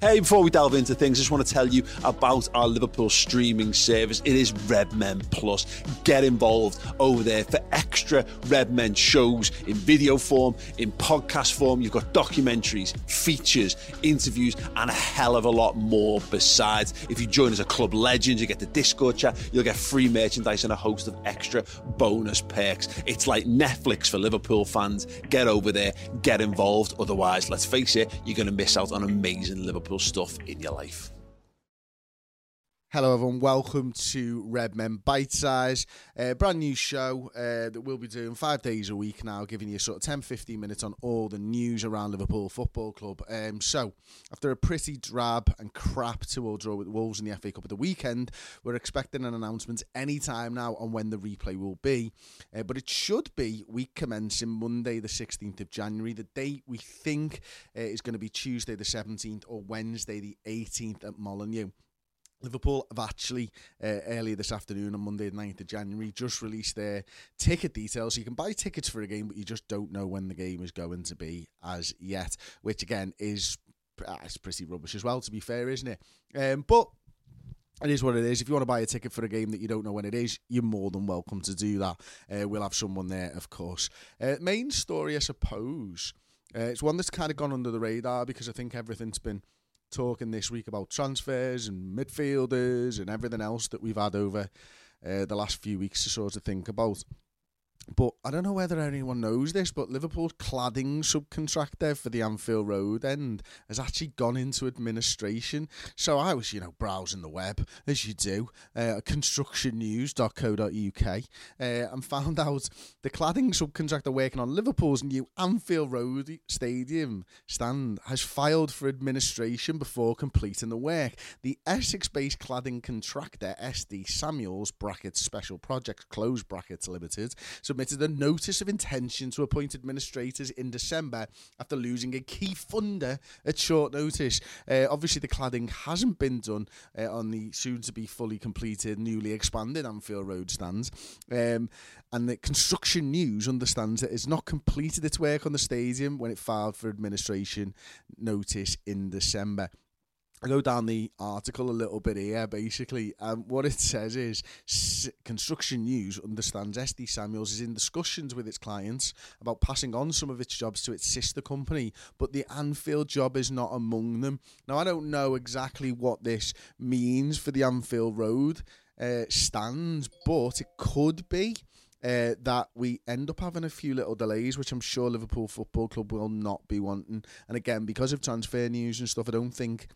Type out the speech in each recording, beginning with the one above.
Hey, before we delve into things, I just want to tell you about our Liverpool streaming service. It is Redmen Plus. Get involved over there for extra Redmen shows in video form, in podcast form. You've got documentaries, features, interviews, and a hell of a lot more besides. If you join as a club legend, you get the Discord chat, you'll get free merchandise and a host of extra bonus perks. It's like Netflix for Liverpool fans. Get over there, get involved. Otherwise, let's face it, you're going to miss out on amazing Liverpool stuff in your life. Hello, everyone. Welcome to Red Men Bite Size, a brand new show uh, that we'll be doing five days a week now, giving you sort of 10 15 minutes on all the news around Liverpool Football Club. Um, so, after a pretty drab and crap 2 0 draw with Wolves in the FA Cup at the weekend, we're expecting an announcement any time now on when the replay will be. Uh, but it should be week commencing Monday, the 16th of January. The date we think uh, is going to be Tuesday, the 17th, or Wednesday, the 18th at Molineux. Liverpool have actually uh, earlier this afternoon on Monday, the 9th of January, just released their ticket details. So you can buy tickets for a game, but you just don't know when the game is going to be as yet, which again is uh, it's pretty rubbish as well, to be fair, isn't it? Um, but it is what it is. If you want to buy a ticket for a game that you don't know when it is, you're more than welcome to do that. Uh, we'll have someone there, of course. Uh, main story, I suppose. Uh, it's one that's kind of gone under the radar because I think everything's been talking this week about transfers and midfielders and everything else that we've had over uh, the last few weeks to sort of think about. But I don't know whether anyone knows this, but Liverpool's cladding subcontractor for the Anfield Road end has actually gone into administration. So I was, you know, browsing the web, as you do, uh, constructionnews.co.uk, uh, and found out the cladding subcontractor working on Liverpool's new Anfield Road Stadium stand has filed for administration before completing the work. The Essex-based cladding contractor, SD Samuels, brackets Special Projects, close brackets Limited, so submitted a notice of intention to appoint administrators in December after losing a key funder at short notice. Uh, obviously, the cladding hasn't been done uh, on the soon to be fully completed, newly expanded Anfield Road stands. Um, and the Construction News understands that it's not completed its work on the stadium when it filed for administration notice in December. I go down the article a little bit here. Basically, um, what it says is Construction News understands SD Samuels is in discussions with its clients about passing on some of its jobs to its sister company, but the Anfield job is not among them. Now, I don't know exactly what this means for the Anfield Road uh, stand, but it could be. Uh, that we end up having a few little delays, which I'm sure Liverpool Football Club will not be wanting. And again, because of transfer news and stuff, I don't think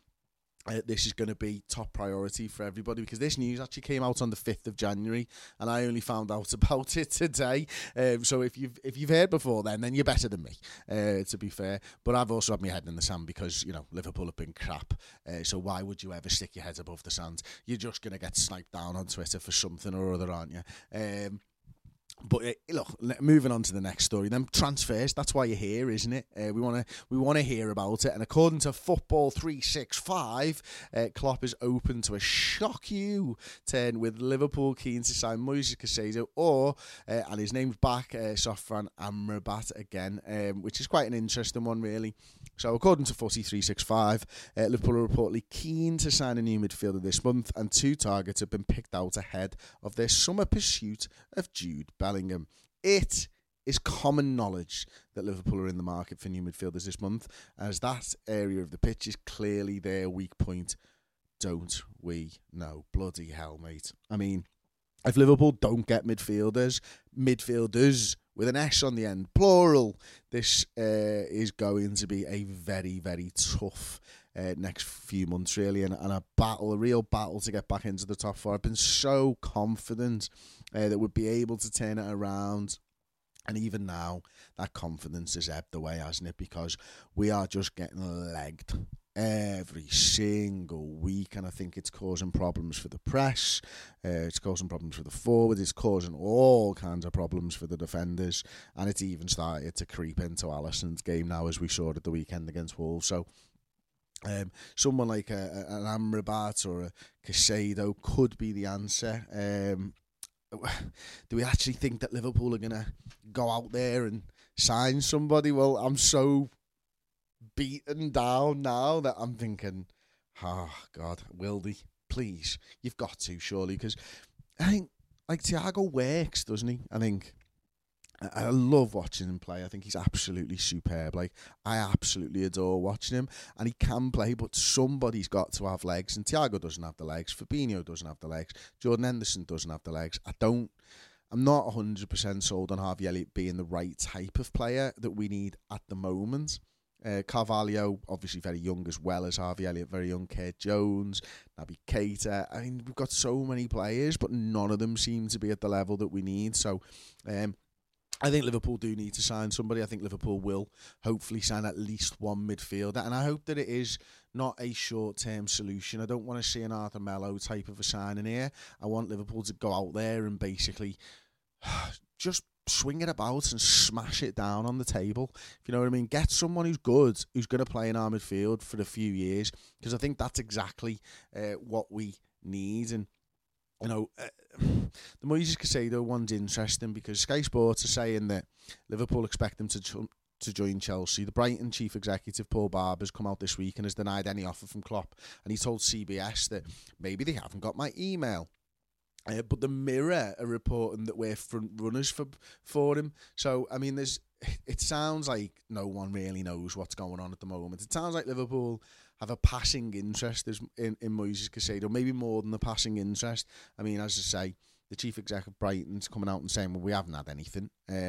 uh, this is going to be top priority for everybody because this news actually came out on the 5th of January and I only found out about it today. Um, so if you've if you've heard before then then you're better than me uh, to be fair. But I've also had my head in the sand because you know Liverpool have been crap. Uh, so why would you ever stick your head above the sand? You're just going to get sniped down on Twitter for something or other aren't you? Um, but uh, look, moving on to the next story. Them transfers. That's why you're here, isn't it? Uh, we want to we want to hear about it. And according to Football Three Six Five, uh, Klopp is open to a shock you turn with Liverpool keen to sign Moises Caicedo or uh, and his name's back uh, Sofyan Amrabat again, um, which is quite an interesting one, really. So according to Footy Three Six Five, uh, Liverpool are reportedly keen to sign a new midfielder this month, and two targets have been picked out ahead of their summer pursuit of Jude Bellingham. It is common knowledge that Liverpool are in the market for new midfielders this month, as that area of the pitch is clearly their weak point don't we know? Bloody hell, mate. I mean, if Liverpool don't get midfielders, midfielders with an S on the end, plural, this uh, is going to be a very, very tough uh, next few months, really, and, and a battle, a real battle to get back into the top four. I've been so confident uh, that we'd be able to turn it around. And even now, that confidence has ebbed away, hasn't it? Because we are just getting legged every single week, and I think it's causing problems for the press. Uh, it's causing problems for the forward. It's causing all kinds of problems for the defenders, and it's even started to creep into Alisson's game now, as we saw at the weekend against Wolves. So. Um, someone like a, an Amrabat or a Caicedo could be the answer. Um, do we actually think that Liverpool are going to go out there and sign somebody? Well, I'm so beaten down now that I'm thinking, oh God, Wildy, please, you've got to surely because I think like Thiago works, doesn't he? I think I love watching him play. I think he's absolutely superb. Like I absolutely adore watching him, and he can play. But somebody's got to have legs, and Thiago doesn't have the legs. Fabinho doesn't have the legs. Jordan Henderson doesn't have the legs. I don't. I'm not 100% sold on Harvey Elliott being the right type of player that we need at the moment. Uh, Carvalho, obviously very young as well as Harvey Elliott, very young. Kate Jones, Naby Keita. I mean, we've got so many players, but none of them seem to be at the level that we need. So, um, I think Liverpool do need to sign somebody. I think Liverpool will hopefully sign at least one midfielder, and I hope that it is not a short-term solution. I don't want to see an Arthur Melo type of a signing here. I want Liverpool to go out there and basically just swing it about and smash it down on the table. If you know what I mean, get someone who's good, who's going to play in our midfield for a few years, because I think that's exactly uh, what we need. And you know, uh, the Moises Caicedo one's interesting because Sky Sports are saying that Liverpool expect them to. to join Chelsea. The Brighton chief executive Paul Barber has come out this week and has denied any offer from Klopp, and he told CBS that maybe they haven't got my email. Uh, but the Mirror are reporting that we're front runners for for him. So I mean, there's. It sounds like no one really knows what's going on at the moment. It sounds like Liverpool have a passing interest in in Moises Caicedo, maybe more than the passing interest. I mean, as I say, the chief exec of Brighton's coming out and saying, "Well, we haven't had anything." Uh,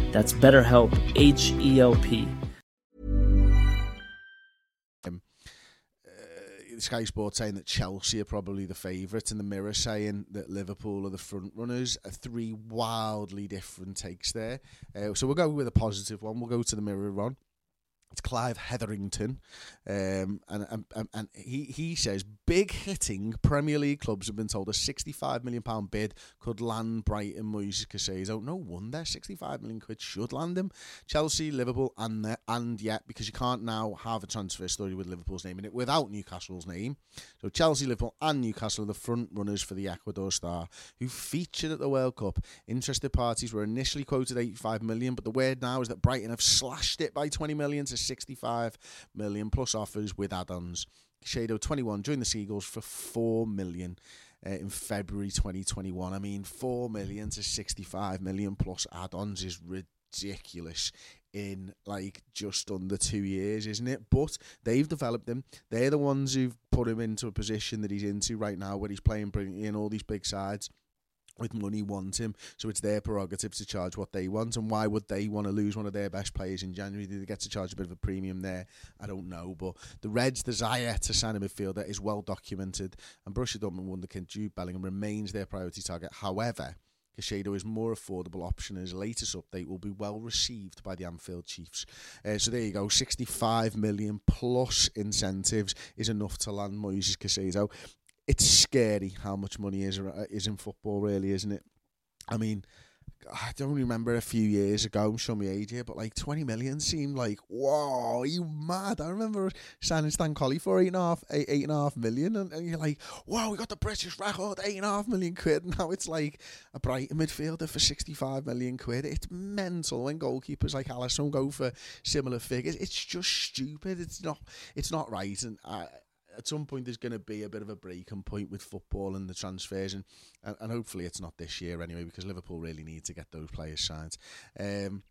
That's BetterHelp, H E L P. The Sky Sports saying that Chelsea are probably the favourite, and the Mirror saying that Liverpool are the front runners. Uh, three wildly different takes there. Uh, so we'll go with a positive one. We'll go to the Mirror one. It's Clive Hetherington, um, and, and and he he says big hitting Premier League clubs have been told a 65 million pound bid could land Brighton Moises Caicedo. No wonder 65 million quid should land him. Chelsea, Liverpool, and the, and yet because you can't now have a transfer story with Liverpool's name in it without Newcastle's name. So Chelsea, Liverpool, and Newcastle are the front runners for the Ecuador star who featured at the World Cup. Interested parties were initially quoted 85 million, but the word now is that Brighton have slashed it by 20 million to 65 million plus offers with add-ons. Shadow 21 joined the Seagulls for 4 million uh, in February 2021. I mean, 4 million to 65 million plus add-ons is ridiculous in like just under two years, isn't it? But they've developed him. They're the ones who've put him into a position that he's into right now, where he's playing brilliantly in all these big sides with money want him. So it's their prerogative to charge what they want. And why would they want to lose one of their best players in January? Do they get to charge a bit of a premium there? I don't know. But the Reds' desire to sign a midfielder is well documented. And Borussia Dortmund wonderkind Jude Bellingham remains their priority target. However, Caicedo is more affordable option. And his latest update will be well received by the Anfield Chiefs. Uh, so there you go, 65 million plus incentives is enough to land Moises Caicedo it's scary how much money is uh, is in football, really, isn't it? I mean, I don't remember a few years ago, show me age here, but like 20 million seemed like, whoa, you mad? I remember signing Stan Colley for eight and a half, eight, eight and a half million, and, and you're like, wow, we got the British record, eight and a half million quid. And now it's like a Brighton midfielder for 65 million quid. It's mental when goalkeepers like Alisson go for similar figures. It's just stupid. It's not, it's not right. And I, at some point there's going to be a bit of a breaking point with football and the transfers, and, and, and hopefully it's not this year anyway, because Liverpool really need to get those players signed. Um,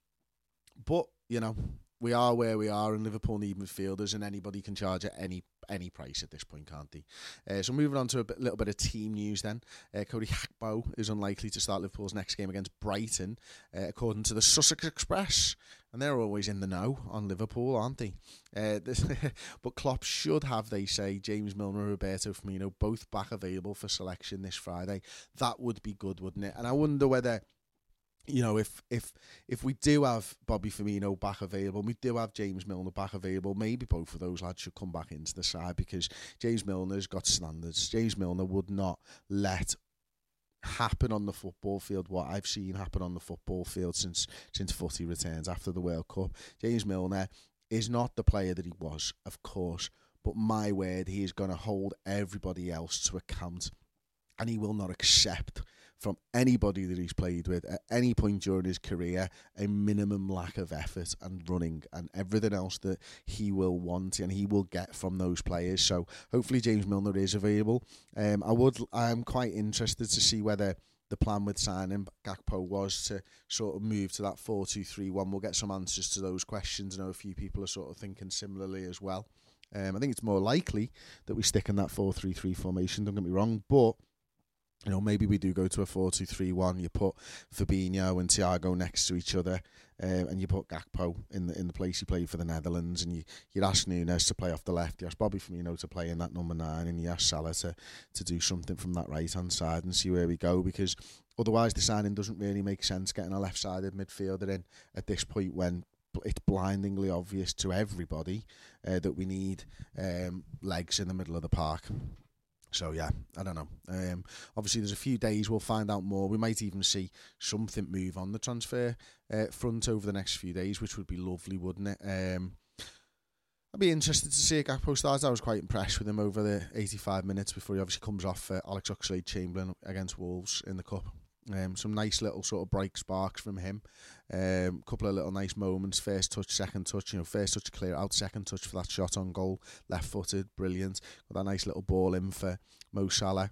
but you know, we are where we are, and Liverpool need midfielders, and anybody can charge at any any price at this point, can't they? Uh, so moving on to a bit, little bit of team news then. Uh, Cody Gakpo is unlikely to start Liverpool's next game against Brighton, uh, according to the Sussex Express, and they're always in the know on Liverpool, aren't they? Uh, this, but Klopp should have, they say, James Milner Roberto Firmino both back available for selection this Friday. That would be good, wouldn't it? And I wonder whether you know, if if if we do have Bobby Firmino back available, we do have James Milner back available, maybe both of those lads should come back into the side because James Milner's got standards. James Milner would not let happen on the football field what I've seen happen on the football field since since footy returns after the World Cup. James Milner is not the player that he was, of course, but my word, he is going to hold everybody else to account and he will not accept from anybody that he's played with at any point during his career a minimum lack of effort and running and everything else that he will want and he will get from those players. So hopefully James Milner is available. Um, I would I'm quite interested to see whether the plan with signing Gakpo was to sort of move to that 4-2-3-1. We'll get some answers to those questions. I know a few people are sort of thinking similarly as well. Um, I think it's more likely that we stick in that 4-3-3 formation, don't get me wrong, but you know, maybe we do go to a 4 2 3 1. You put Fabinho and Thiago next to each other, um, and you put Gakpo in the in the place he played for the Netherlands, and you, you ask Nunez to play off the left, you ask Bobby Firmino to play in that number nine, and you ask Salah to, to do something from that right hand side and see where we go, because otherwise the signing doesn't really make sense getting a left sided midfielder in at this point when it's blindingly obvious to everybody uh, that we need um, legs in the middle of the park. So yeah, I don't know. Um, obviously, there's a few days we'll find out more. We might even see something move on the transfer uh, front over the next few days, which would be lovely, wouldn't it? Um, I'd be interested to see Gakpo start. I was quite impressed with him over the 85 minutes before he obviously comes off uh, Alex Oxlade-Chamberlain against Wolves in the cup. Um, some nice little sort of bright sparks from him. A um, couple of little nice moments. First touch, second touch. You know, first touch clear out, second touch for that shot on goal. Left footed, brilliant. Got that nice little ball in for Mo Salah.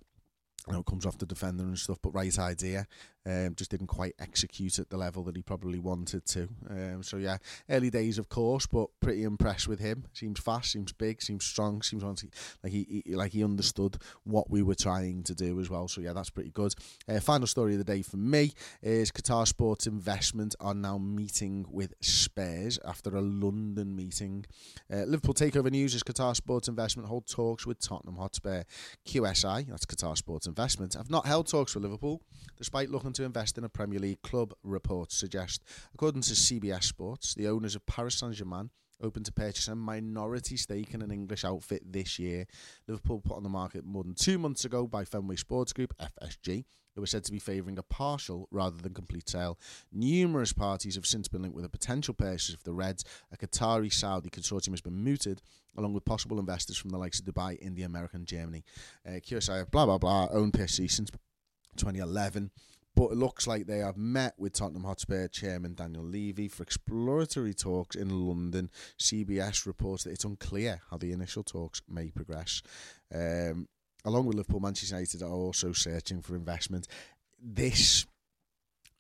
You know, comes off the defender and stuff, but right idea. Um, just didn't quite execute at the level that he probably wanted to. Um, so yeah, early days of course, but pretty impressed with him. Seems fast, seems big, seems strong, seems like he, he like he understood what we were trying to do as well. So yeah, that's pretty good. Uh, final story of the day for me is Qatar Sports Investment are now meeting with Spurs after a London meeting. Uh, Liverpool takeover news is Qatar Sports Investment hold talks with Tottenham Hotspur. QSI, that's Qatar Sports Investment, have not held talks with Liverpool despite looking to invest in a Premier League club, reports suggest. According to CBS Sports, the owners of Paris Saint Germain open to purchase a minority stake in an English outfit this year. Liverpool put on the market more than two months ago by Fenway Sports Group, FSG, who were said to be favouring a partial rather than complete sale. Numerous parties have since been linked with a potential purchase of the Reds. A Qatari Saudi consortium has been mooted, along with possible investors from the likes of Dubai, India, America, and Germany. Uh, QSI, blah, blah, blah, owned PSG since 2011 but it looks like they have met with Tottenham Hotspur chairman Daniel Levy for exploratory talks in London. CBS reports that it's unclear how the initial talks may progress. Um, along with Liverpool, Manchester United are also searching for investment. This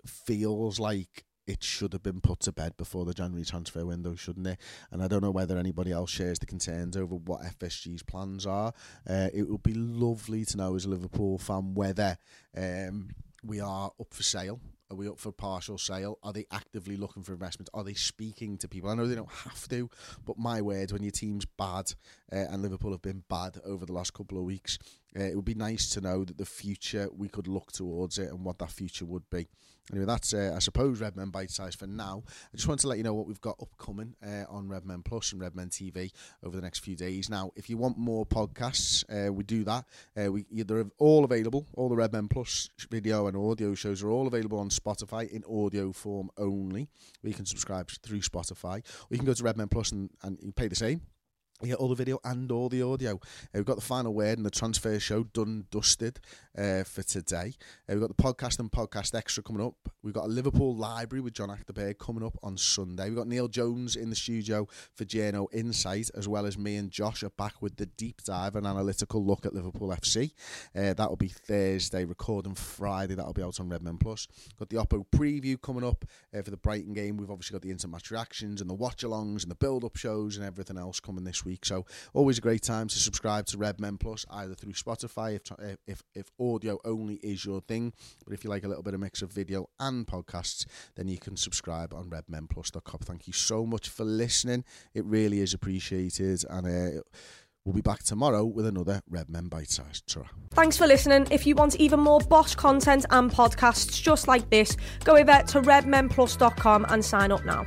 feels like it should have been put to bed before the January transfer window, shouldn't it? And I don't know whether anybody else shares the concerns over what FSG's plans are. Uh, it would be lovely to know as a Liverpool fan whether um, we are up for sale. Are we up for partial sale? Are they actively looking for investment? Are they speaking to people? I know they don't have to, but my word, when your team's bad, uh, and Liverpool have been bad over the last couple of weeks, uh, it would be nice to know that the future we could look towards it and what that future would be. Anyway, that's uh, I suppose Redmen bite size for now. I just want to let you know what we've got upcoming uh, on Redmen Plus and Redmen TV over the next few days. Now, if you want more podcasts, uh, we do that. Uh, we they're all available. All the Redmen Plus video and audio shows are all available on Spotify in audio form only. You can subscribe through Spotify, or you can go to Redmen Plus and, and you pay the same yeah, all the video and all the audio. Uh, we've got the final word and the transfer show done, dusted uh, for today. Uh, we've got the podcast and podcast extra coming up. We've got a Liverpool library with John Achterberg coming up on Sunday. We've got Neil Jones in the studio for Journo Insight, as well as me and Josh are back with the deep dive and analytical look at Liverpool FC. Uh, that will be Thursday, recording Friday. That'll be out on Redmen Plus. Got the Oppo preview coming up uh, for the Brighton game. We've obviously got the instant match reactions and the watch alongs and the build up shows and everything else coming this week week. So always a great time to subscribe to Redmen Plus either through Spotify if if if audio only is your thing, but if you like a little bit of mix of video and podcasts, then you can subscribe on redmenplus.com. Thank you so much for listening. It really is appreciated and. Uh, We'll be back tomorrow with another Redmen Bite Size. Thanks for listening. If you want even more Bosch content and podcasts just like this, go over to redmenplus.com and sign up now.